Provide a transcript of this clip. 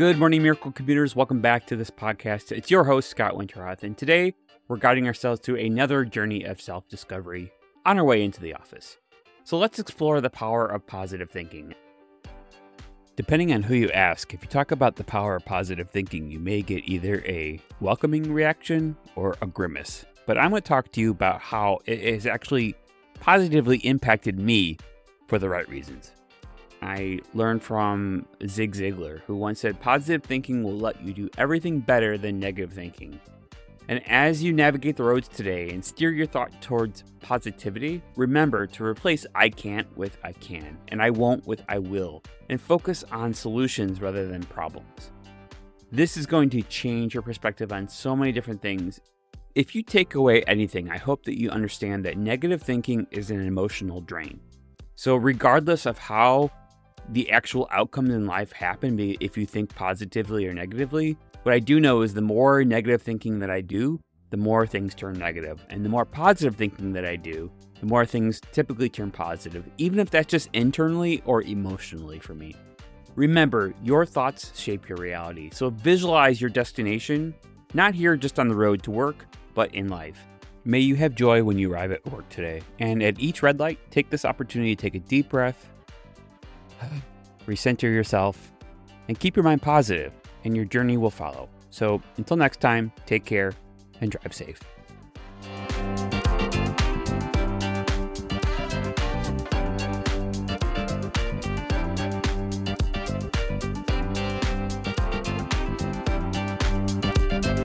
Good morning, Miracle Commuters. Welcome back to this podcast. It's your host, Scott Winterroth, and today we're guiding ourselves to another journey of self discovery on our way into the office. So let's explore the power of positive thinking. Depending on who you ask, if you talk about the power of positive thinking, you may get either a welcoming reaction or a grimace. But I'm going to talk to you about how it has actually positively impacted me for the right reasons. I learned from Zig Ziglar, who once said, Positive thinking will let you do everything better than negative thinking. And as you navigate the roads today and steer your thought towards positivity, remember to replace I can't with I can, and I won't with I will, and focus on solutions rather than problems. This is going to change your perspective on so many different things. If you take away anything, I hope that you understand that negative thinking is an emotional drain. So, regardless of how the actual outcomes in life happen, if you think positively or negatively, what I do know is the more negative thinking that I do, the more things turn negative. And the more positive thinking that I do, the more things typically turn positive, even if that's just internally or emotionally for me. Remember, your thoughts shape your reality. So visualize your destination, not here just on the road to work, but in life. May you have joy when you arrive at work today. And at each red light, take this opportunity to take a deep breath, recenter yourself, and keep your mind positive and your journey will follow. So until next time, take care and drive safe.